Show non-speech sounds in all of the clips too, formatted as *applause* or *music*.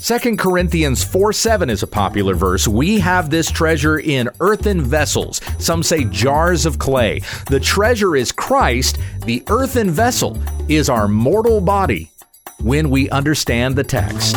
2 Corinthians 4 7 is a popular verse. We have this treasure in earthen vessels, some say jars of clay. The treasure is Christ, the earthen vessel is our mortal body when we understand the text.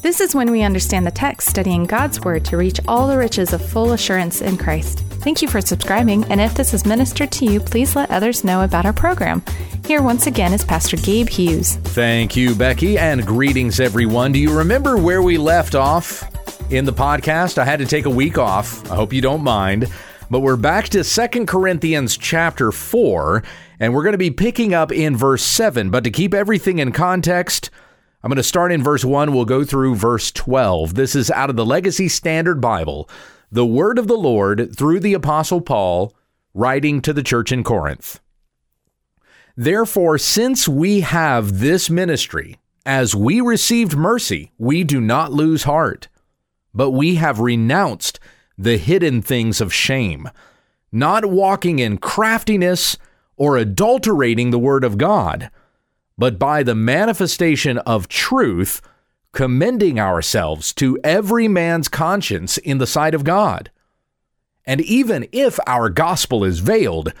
This is when we understand the text, studying God's Word to reach all the riches of full assurance in Christ. Thank you for subscribing, and if this has ministered to you, please let others know about our program. Here once again is Pastor Gabe Hughes. Thank you, Becky, and greetings, everyone. Do you remember where we left off in the podcast? I had to take a week off. I hope you don't mind. But we're back to Second Corinthians chapter 4, and we're going to be picking up in verse 7. But to keep everything in context, I'm going to start in verse 1. We'll go through verse 12. This is out of the Legacy Standard Bible, the word of the Lord through the Apostle Paul, writing to the church in Corinth. Therefore, since we have this ministry, as we received mercy, we do not lose heart, but we have renounced the hidden things of shame, not walking in craftiness or adulterating the word of God but by the manifestation of truth, commending ourselves to every man's conscience in the sight of God. And even if our gospel is veiled,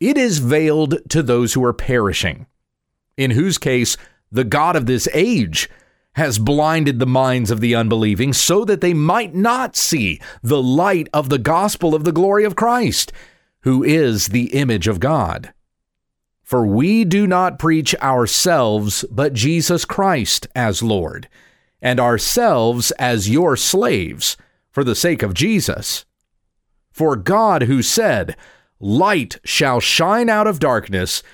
it is veiled to those who are perishing, in whose case the God of this age has blinded the minds of the unbelieving so that they might not see the light of the gospel of the glory of Christ, who is the image of God. For we do not preach ourselves, but Jesus Christ as Lord, and ourselves as your slaves, for the sake of Jesus. For God, who said, Light shall shine out of darkness,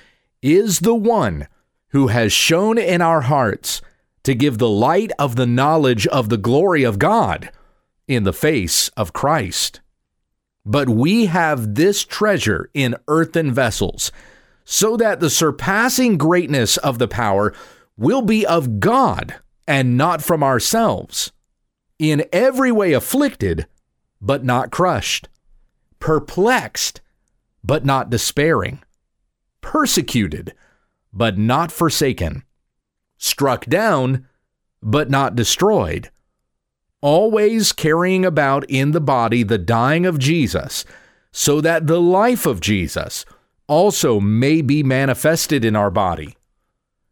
is the one who has shone in our hearts to give the light of the knowledge of the glory of God in the face of Christ. But we have this treasure in earthen vessels so that the surpassing greatness of the power will be of God and not from ourselves, in every way afflicted, but not crushed, perplexed, but not despairing, persecuted, but not forsaken, struck down, but not destroyed, always carrying about in the body the dying of Jesus, so that the life of Jesus also may be manifested in our body.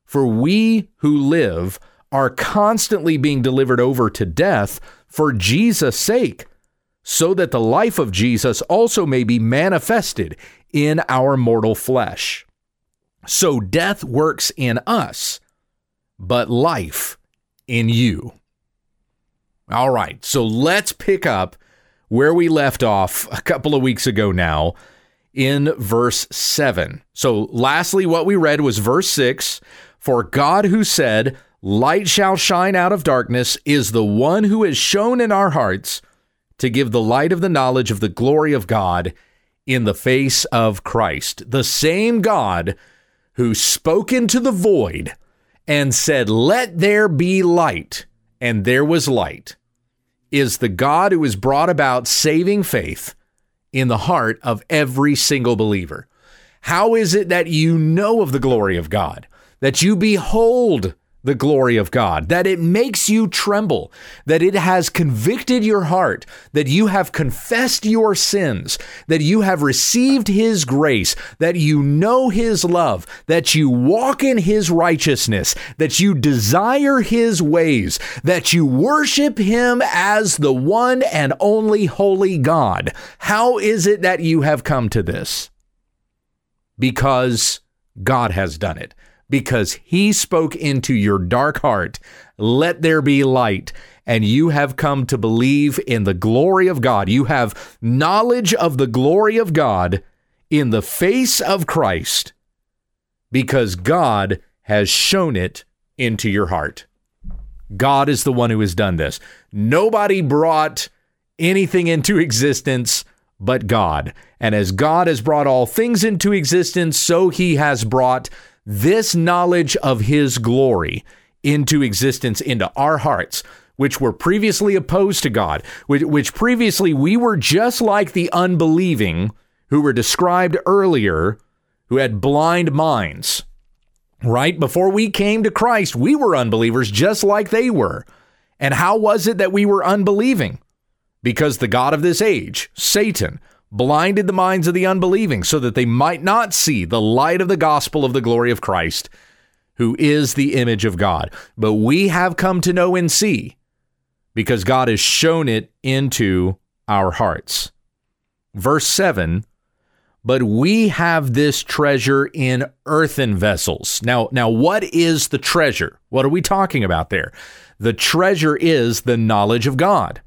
For we who live are constantly being delivered over to death for Jesus' sake, so that the life of Jesus also may be manifested in our mortal flesh. So death works in us, but life in you. All right, so let's pick up where we left off a couple of weeks ago now in verse 7. So, lastly, what we read was verse 6 For God who said, Light shall shine out of darkness, is the one who has shone in our hearts to give the light of the knowledge of the glory of God in the face of Christ. The same God who spoke into the void and said, Let there be light, and there was light, is the God who has brought about saving faith in the heart of every single believer. How is it that you know of the glory of God, that you behold the glory of God, that it makes you tremble, that it has convicted your heart, that you have confessed your sins, that you have received His grace, that you know His love, that you walk in His righteousness, that you desire His ways, that you worship Him as the one and only holy God. How is it that you have come to this? Because God has done it because he spoke into your dark heart, let there be light. And you have come to believe in the glory of God. You have knowledge of the glory of God in the face of Christ because God has shone it into your heart. God is the one who has done this. Nobody brought anything into existence but God. And as God has brought all things into existence, so he has brought this knowledge of his glory into existence into our hearts which were previously opposed to God, which, which, previously we were just like the unbelieving who were described earlier who had blind minds. Right? Before we came to Christ, we were unbelievers just like they were. And how was it that we were unbelieving? Because the God of this age, Satan, blinded the minds of the unbelieving so that they might not see the light of the gospel of the glory of Christ, who is the image of God. But we have come to know and see because God has shone it into our hearts. Verse 7 but we have this treasure in earthen vessels. Now, now what is the treasure? What are we talking about there? The treasure is the knowledge of God.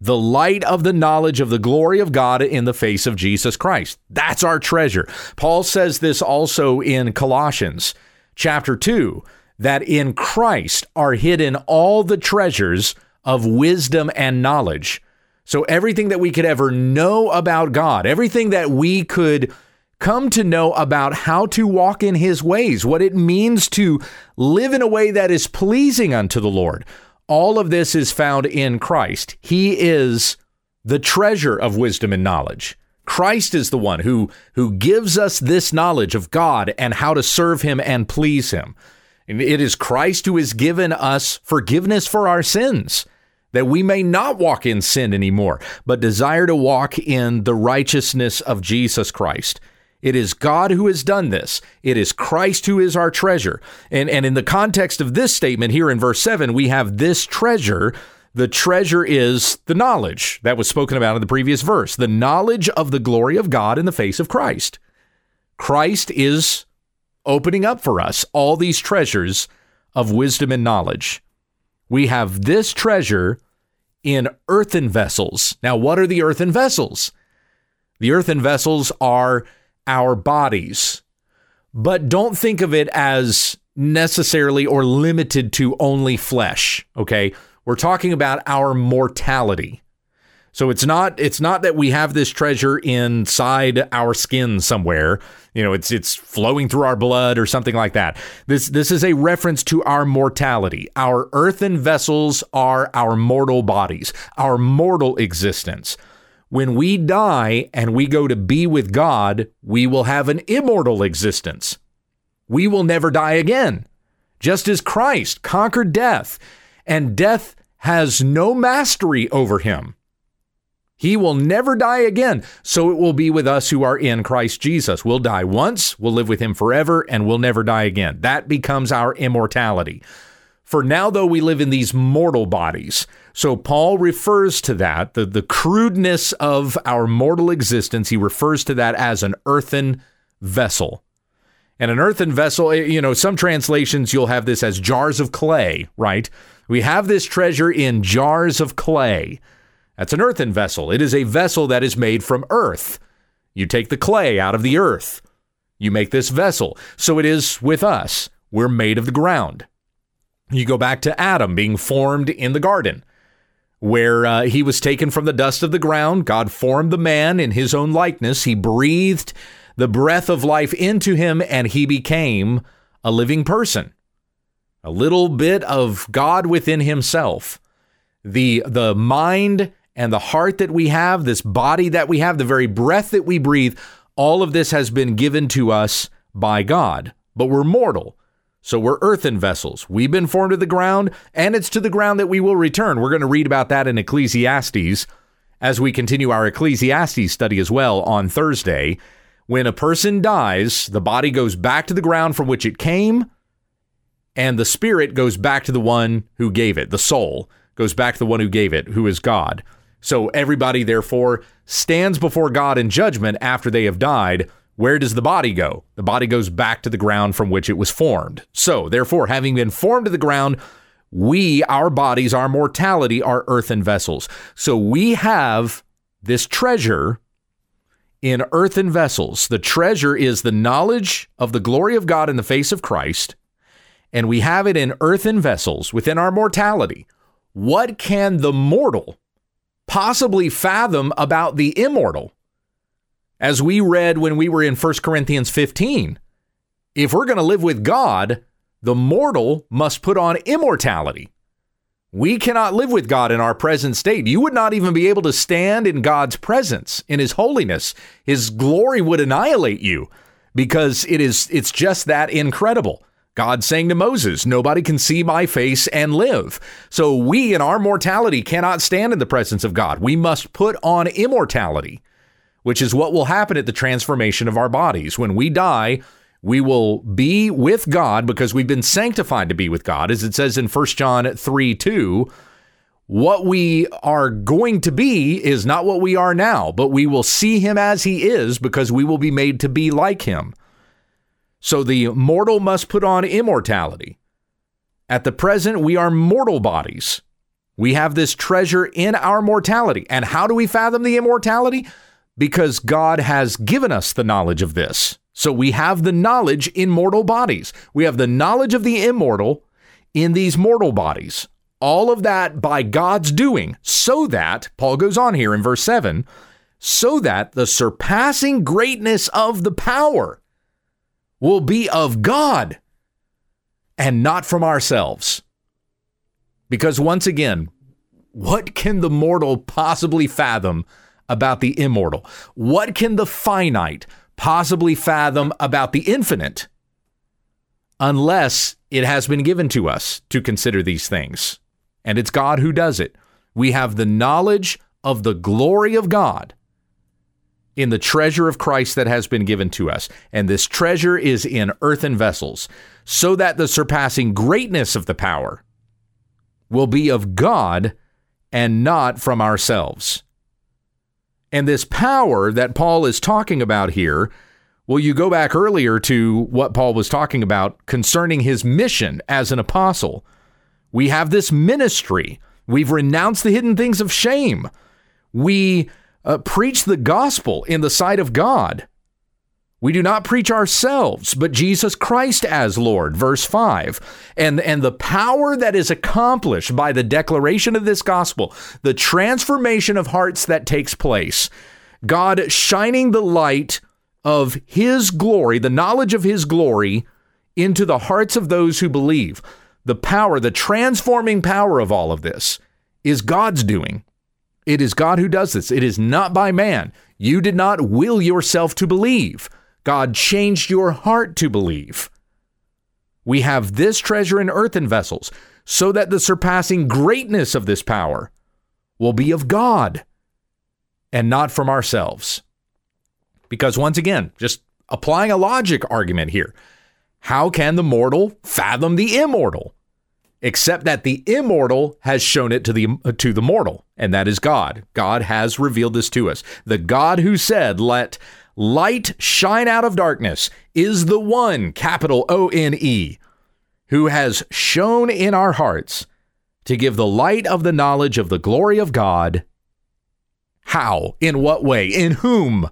The light of the knowledge of the glory of God in the face of Jesus Christ. That's our treasure. Paul says this also in Colossians chapter 2 that in Christ are hidden all the treasures of wisdom and knowledge. So everything that we could ever know about God, everything that we could come to know about how to walk in his ways, what it means to live in a way that is pleasing unto the Lord. All of this is found in Christ. He is the treasure of wisdom and knowledge. Christ is the one who who gives us this knowledge of God and how to serve him and please him. And it is Christ who has given us forgiveness for our sins that we may not walk in sin anymore, but desire to walk in the righteousness of Jesus Christ. It is God who has done this. It is Christ who is our treasure. And, and in the context of this statement here in verse 7, we have this treasure. The treasure is the knowledge that was spoken about in the previous verse, the knowledge of the glory of God in the face of Christ. Christ is opening up for us all these treasures of wisdom and knowledge. We have this treasure in earthen vessels. Now, what are the earthen vessels? The earthen vessels are our bodies. But don't think of it as necessarily or limited to only flesh, okay? We're talking about our mortality. So it's not it's not that we have this treasure inside our skin somewhere. You know, it's it's flowing through our blood or something like that. This this is a reference to our mortality. Our earthen vessels are our mortal bodies, our mortal existence. When we die and we go to be with God, we will have an immortal existence. We will never die again. Just as Christ conquered death, and death has no mastery over him. He will never die again. So it will be with us who are in Christ Jesus. We'll die once, we'll live with him forever, and we'll never die again. That becomes our immortality. For now, though, we live in these mortal bodies. So Paul refers to that, the, the crudeness of our mortal existence, he refers to that as an earthen vessel. And an earthen vessel, eh, you know, some translations you'll have this as jars of clay, right? We have this treasure in jars of clay. That's an earthen vessel. It is a vessel that is made from earth. You take the clay out of the earth. You make this vessel. So it is with us. We're made of the ground. You go back to Adam being formed in the garden, where uh, he was taken from the dust of the ground. God formed the man in his own likeness. He breathed the breath of life into him, and he became a living person. A little bit of God within himself. The, the mind and the heart that we have, this body that we have, the very breath that we breathe, all of this has been given to us by God. But we're mortal. So we're earthen vessels. We've been formed of the ground, and it's to the ground that we will return. We're going to read about that in Ecclesiastes as we continue our Ecclesiastes study as well on Thursday. When a person dies, the body goes back to the ground from which it came, and the spirit goes back to the one who gave it. The soul goes back to the one who gave it, who is God. So everybody, therefore, stands before God in judgment after they have died. Where does the body go? The body goes back to the ground from which it was formed. So, therefore, having been formed to the ground, we, our bodies, our mortality, are earthen vessels. So we have this treasure in earthen vessels. The treasure is the knowledge of the glory of God in the face of Christ, and we have it in earthen vessels within our mortality. What can the mortal possibly fathom about the immortal. As we read when we were in 1 Corinthians 15, if we're going to live with God, the mortal must put on immortality. We cannot live with God in our present state. You would not even be able to stand in God's presence, in his holiness. His glory would annihilate you because it is it's just that incredible. God saying to Moses, Nobody can see my face and live. So we in our mortality cannot stand in the presence of God. We must put on immortality, which is what will happen at the transformation of our bodies. When we die, we will be with God because we've been sanctified to be with God, as it says in 1 John 3 2. What we are going to be is not what we are now, but we will see him as he is because we will be made to be like him. So the mortal must put on immortality. At the present, we are mortal bodies. We have this treasure in our mortality. And how do we fathom the immortality? Because God has given us the knowledge of this. So we have the knowledge in mortal bodies. We have the knowledge of the immortal in these mortal bodies. All of that by God's doing, so that, Paul goes on here in verse 7, so that the surpassing greatness of the power will be of God and not from ourselves. Because once again, what can the mortal possibly fathom about the immortal? What can the finite possibly fathom about the infinite? Unless it has been given to us to consider these things. And it's God who does it. We have the knowledge of the glory of God in the treasure of Christ that has been given to us. And this treasure is in earthen vessels, so that the surpassing greatness of the power will be of God and not from ourselves. And this power that Paul is talking about here, well, you go back earlier to what Paul was talking about concerning his mission as an apostle. We have this ministry. We've renounced the hidden things of shame. We uh, preach the gospel in the sight of God. We do not preach ourselves, but Jesus Christ as Lord, verse 5. And, and the power that is accomplished by the declaration of this gospel, the transformation of hearts that takes place, God shining the light of His glory, the knowledge of His glory, into the hearts of those who believe. The power, the transforming power of all of this is God's doing. It is God who does this. It is not by man. You did not will yourself to believe. God changed your heart to believe. We have this treasure in earthen vessels, so that the surpassing greatness of this power will be of God and not from ourselves. Because once again, just applying a logic argument here, how can the mortal fathom the immortal? except that the immortal has shown it to the to the mortal and that is God. God has revealed this to us. The God who said, "Let light shine out of darkness" is the one, capital O N E, who has shone in our hearts to give the light of the knowledge of the glory of God. How? In what way? In whom?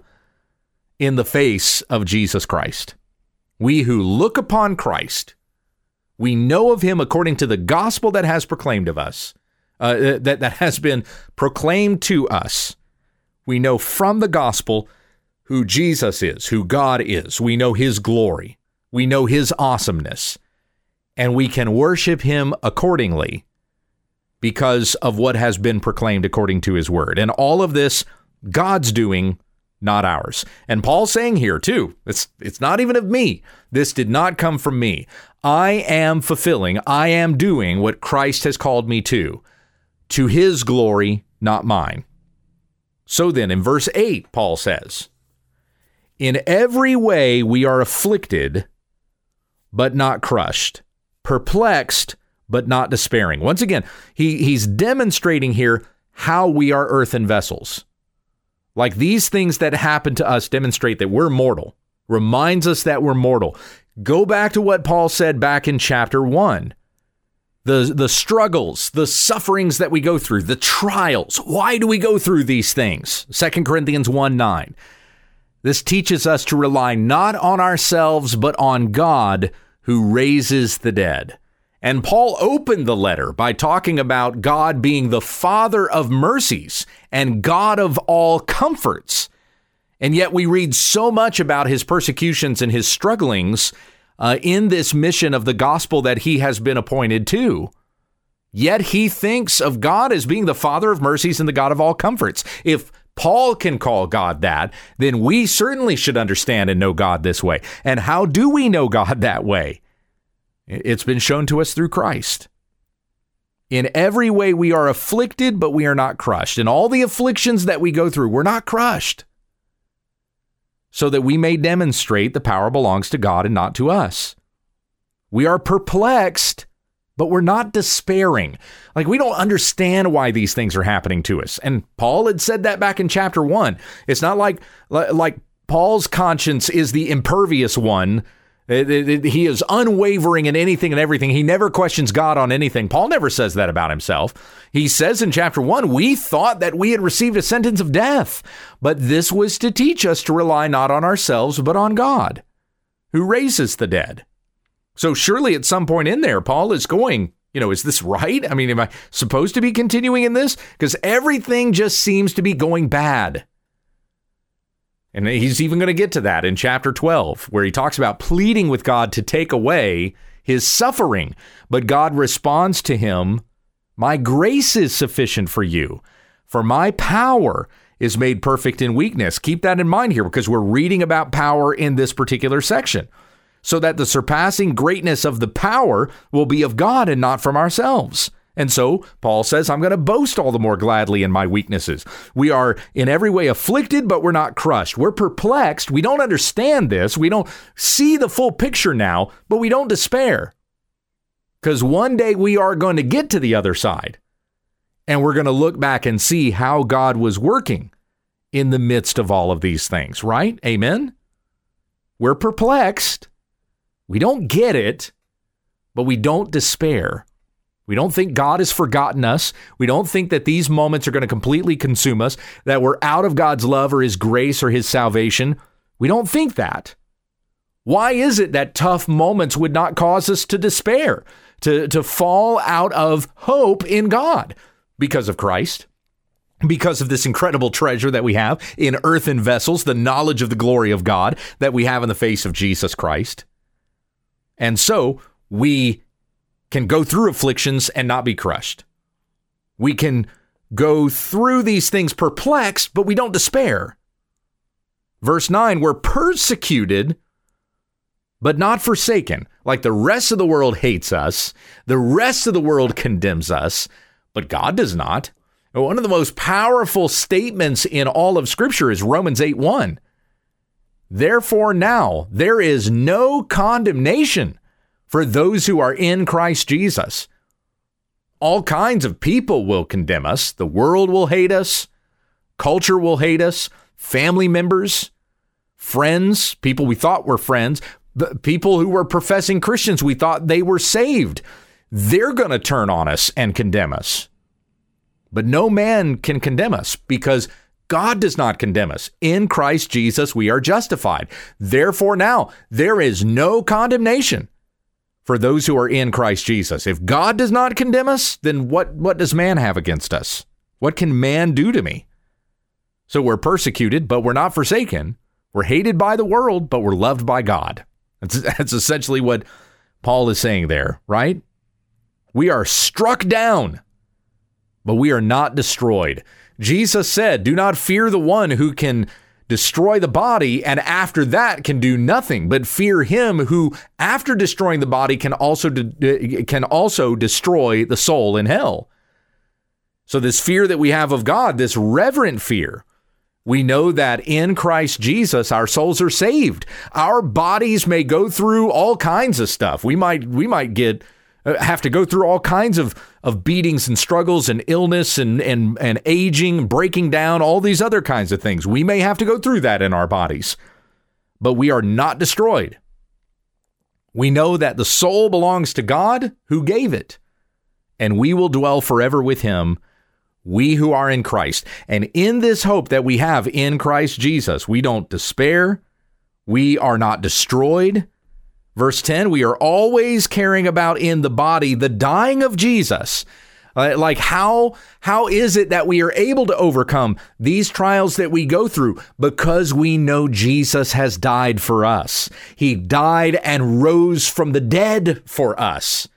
In the face of Jesus Christ. We who look upon Christ we know of him according to the gospel that has proclaimed of us, uh, that, that has been proclaimed to us. We know from the gospel who Jesus is, who God is. We know his glory. We know his awesomeness. And we can worship him accordingly because of what has been proclaimed according to his word. And all of this, God's doing not ours. And Paul's saying here too, it's it's not even of me. This did not come from me. I am fulfilling, I am doing what Christ has called me to, to his glory, not mine. So then in verse 8 Paul says, in every way we are afflicted but not crushed, perplexed but not despairing. Once again, he, he's demonstrating here how we are earthen vessels. Like these things that happen to us demonstrate that we're mortal, reminds us that we're mortal. Go back to what Paul said back in chapter 1. The, the struggles, the sufferings that we go through, the trials. Why do we go through these things? 2 Corinthians 1 9. This teaches us to rely not on ourselves, but on God who raises the dead. And Paul opened the letter by talking about God being the Father of mercies and God of all comforts. And yet we read so much about his persecutions and his strugglings uh, in this mission of the gospel that he has been appointed to. Yet he thinks of God as being the Father of mercies and the God of all comforts. If Paul can call God that, then we certainly should understand and know God this way. And how do we know God that way? It's been shown to us through Christ. In every way, we are afflicted, but we are not crushed. In all the afflictions that we go through, we're not crushed. So that we may demonstrate the power belongs to God and not to us. We are perplexed, but we're not despairing. Like we don't understand why these things are happening to us. And Paul had said that back in chapter 1. It's not like like Paul's conscience is the impervious one. He is unwavering in anything and everything. He never questions God on anything. Paul never says that about himself. He says in chapter 1, we thought that we had received a sentence of death, but this was to teach us to rely not on ourselves but on God, who raises the dead. So surely at some point in there, Paul is going, you know, is this right? I mean, am I supposed to be continuing in this? Because everything just seems to be going bad. And he's even going to get to that in chapter 12, where he talks about pleading with God to take away his suffering. But God responds to him, My grace is sufficient for you, for my power is made perfect in weakness. Keep that in mind here because we're reading about power in this particular section so that the surpassing greatness of the power will be of God and not from ourselves. And so Paul says, I'm going to boast all the more gladly in my weaknesses. We are in every way afflicted, but we're not crushed. We're perplexed. We don't understand this. We don't see the full picture now, but we don't despair. Because one day we are going to get to the other side and we're going to look back and see how God was working in the midst of all of these things, right? Amen? We're perplexed, we don't get it, but we don't despair. We don't think God has forgotten us. We don't think that these moments are going to completely consume us, that we're out of God's love or His grace or His salvation. We don't think that. Why is it that tough moments would not cause us to despair, to, to fall out of hope in God? Because of Christ, because of this incredible treasure that we have in earthen vessels, the knowledge of the glory of God that we have in the face of Jesus Christ. And so we can go through afflictions and not be crushed. We can go through these things perplexed, but we don't despair. Verse 9, we're persecuted, but not forsaken. Like the rest of the world hates us, the rest of the world condemns us, but God does not. One of the most powerful statements in all of Scripture is Romans 8 1. Therefore, now there is no condemnation for those who are in Christ Jesus. All kinds of people will condemn us. The world will hate us. Culture will hate us. Family members, friends, people we thought were friends, people who were professing Christians, we thought they were saved. They're going to turn on us and condemn us. But no man can condemn us because God does not condemn us. In Christ Jesus, we are justified. Therefore, now there is no condemnation for those who are in Christ Jesus. If God does not condemn us, then what, what does man have against us? What can man do to me? So we're persecuted, but we're not forsaken. We're hated by the world, but we're loved by God. That's, *laughs* that's essentially what Paul is saying there, right? We are struck down, but we are not destroyed. Jesus said, Do not fear the one who can destroy the body and after that can do nothing but fear him who after destroying the body can also de- can also destroy the soul in hell. So this fear that we have of God this reverent fear we know that in Christ Jesus our souls are saved. Our bodies may go through all kinds of stuff. We might we might get Uh, have to go through all kinds of, of beatings and struggles and illness and, and, and aging, breaking down, all these other kinds of things. We may have to go through that in our bodies, but we are not destroyed. We know that the soul belongs to God who gave it, and we will dwell forever with him, we who are in Christ. And in this hope that we have in Christ Jesus, we don't despair, we are not destroyed Verse 10 we are always caring about in the body the dying of Jesus. Uh, like how how is it that we are able to overcome these trials that we go through because we know Jesus has died for us. He died and rose from the dead for us.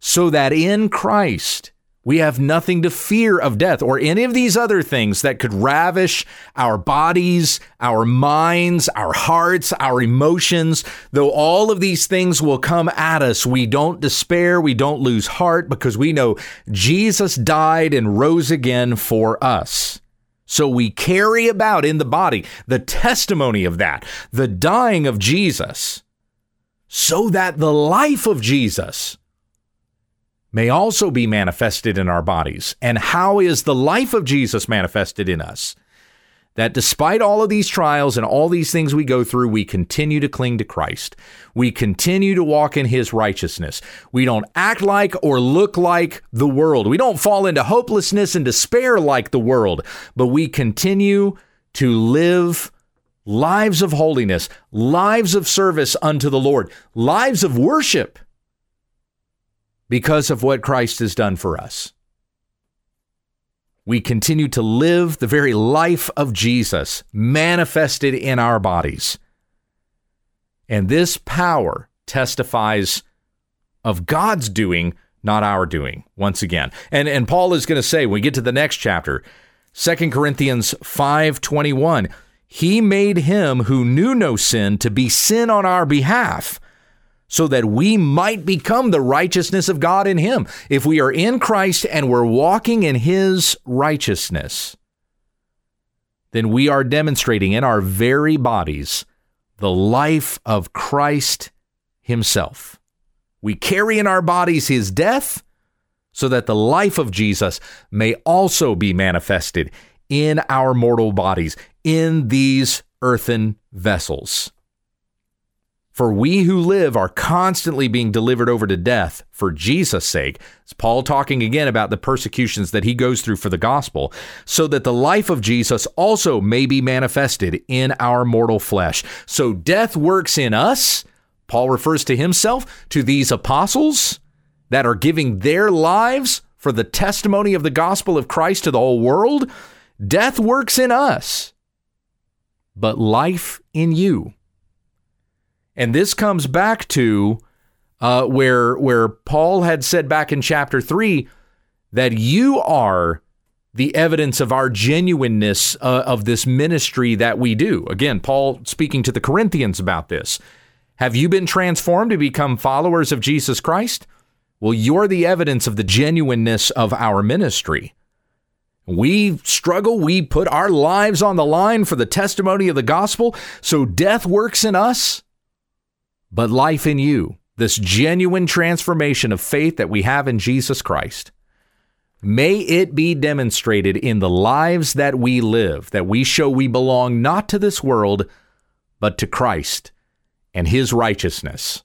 so that in Christ we have nothing to fear of death or any of these other things that could ravish our bodies, our minds, our hearts, our emotions. Though all of these things will come at us, we don't despair, we don't lose heart because we know Jesus died and rose again for us. So we carry about in the body the testimony of that, the dying of Jesus, so that the life of Jesus may also be manifested in our bodies. And how is the life of Jesus manifested in us? That despite all of these trials and all these things we go through, we continue to cling to Christ. We continue to walk in his righteousness. We don't act like or look like the world. We don't fall into hopelessness and despair like the world, but we continue to live lives of holiness, lives of service unto the Lord, lives of worship because of what Christ has done for us. We continue to live the very life of Jesus manifested in our bodies. And this power testifies of God's doing, not our doing, once again. And, and Paul is going to say, when we get to the next chapter, 2 Corinthians 5:21, he made him who knew no sin to be sin on our behalf so that we might become the righteousness of God in Him. If we are in Christ and we're walking in His righteousness, then we are demonstrating in our very bodies the life of Christ Himself. We carry in our bodies His death so that the life of Jesus may also be manifested in our mortal bodies, in these earthen vessels. For we who live are constantly being delivered over to death for Jesus' sake. It's Paul talking again about the persecutions that he goes through for the gospel, so that the life of Jesus also may be manifested in our mortal flesh. So death works in us. Paul refers to himself to these apostles that are giving their lives for the testimony of the gospel of Christ to the whole world. Death works in us, but life in you. And this comes back to uh, where where Paul had said back in chapter three that you are the evidence of our genuineness uh, of this ministry that we do. Again, Paul speaking to the Corinthians about this. Have you been transformed to become followers of Jesus Christ? Well, you're the evidence of the genuineness of our ministry. We struggle, we put our lives on the line for the testimony of the gospel, so death works in us but life in you, this genuine transformation of faith that we have in Jesus Christ. May it be demonstrated in the lives that we live, that we show we belong not to this world, but to Christ and his righteousness.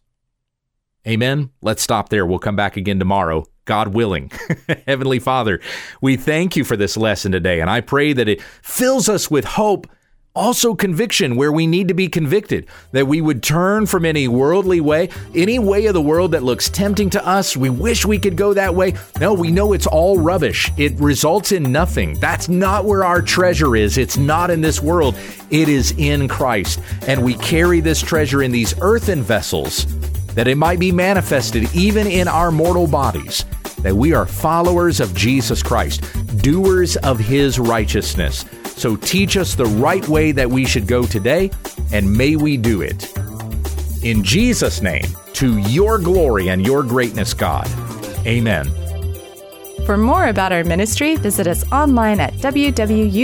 Amen. Let's stop there. We'll come back again tomorrow, God willing. *laughs* Heavenly Father, we thank you for this lesson today, and I pray that it fills us with hope also conviction where we need to be convicted, that we would turn from any worldly way, any way of the world that looks tempting to us. We wish we could go that way. No, we know it's all rubbish. It results in nothing. That's not where our treasure is. It's not in this world, it is in Christ. And we carry this treasure in these earthen vessels that it might be manifested even in our mortal bodies. That we are followers of Jesus Christ, doers of his righteousness. So teach us the right way that we should go today, and may we do it. In Jesus' name, to your glory and your greatness, God. Amen. For more about our ministry, visit us online at wwutt.com.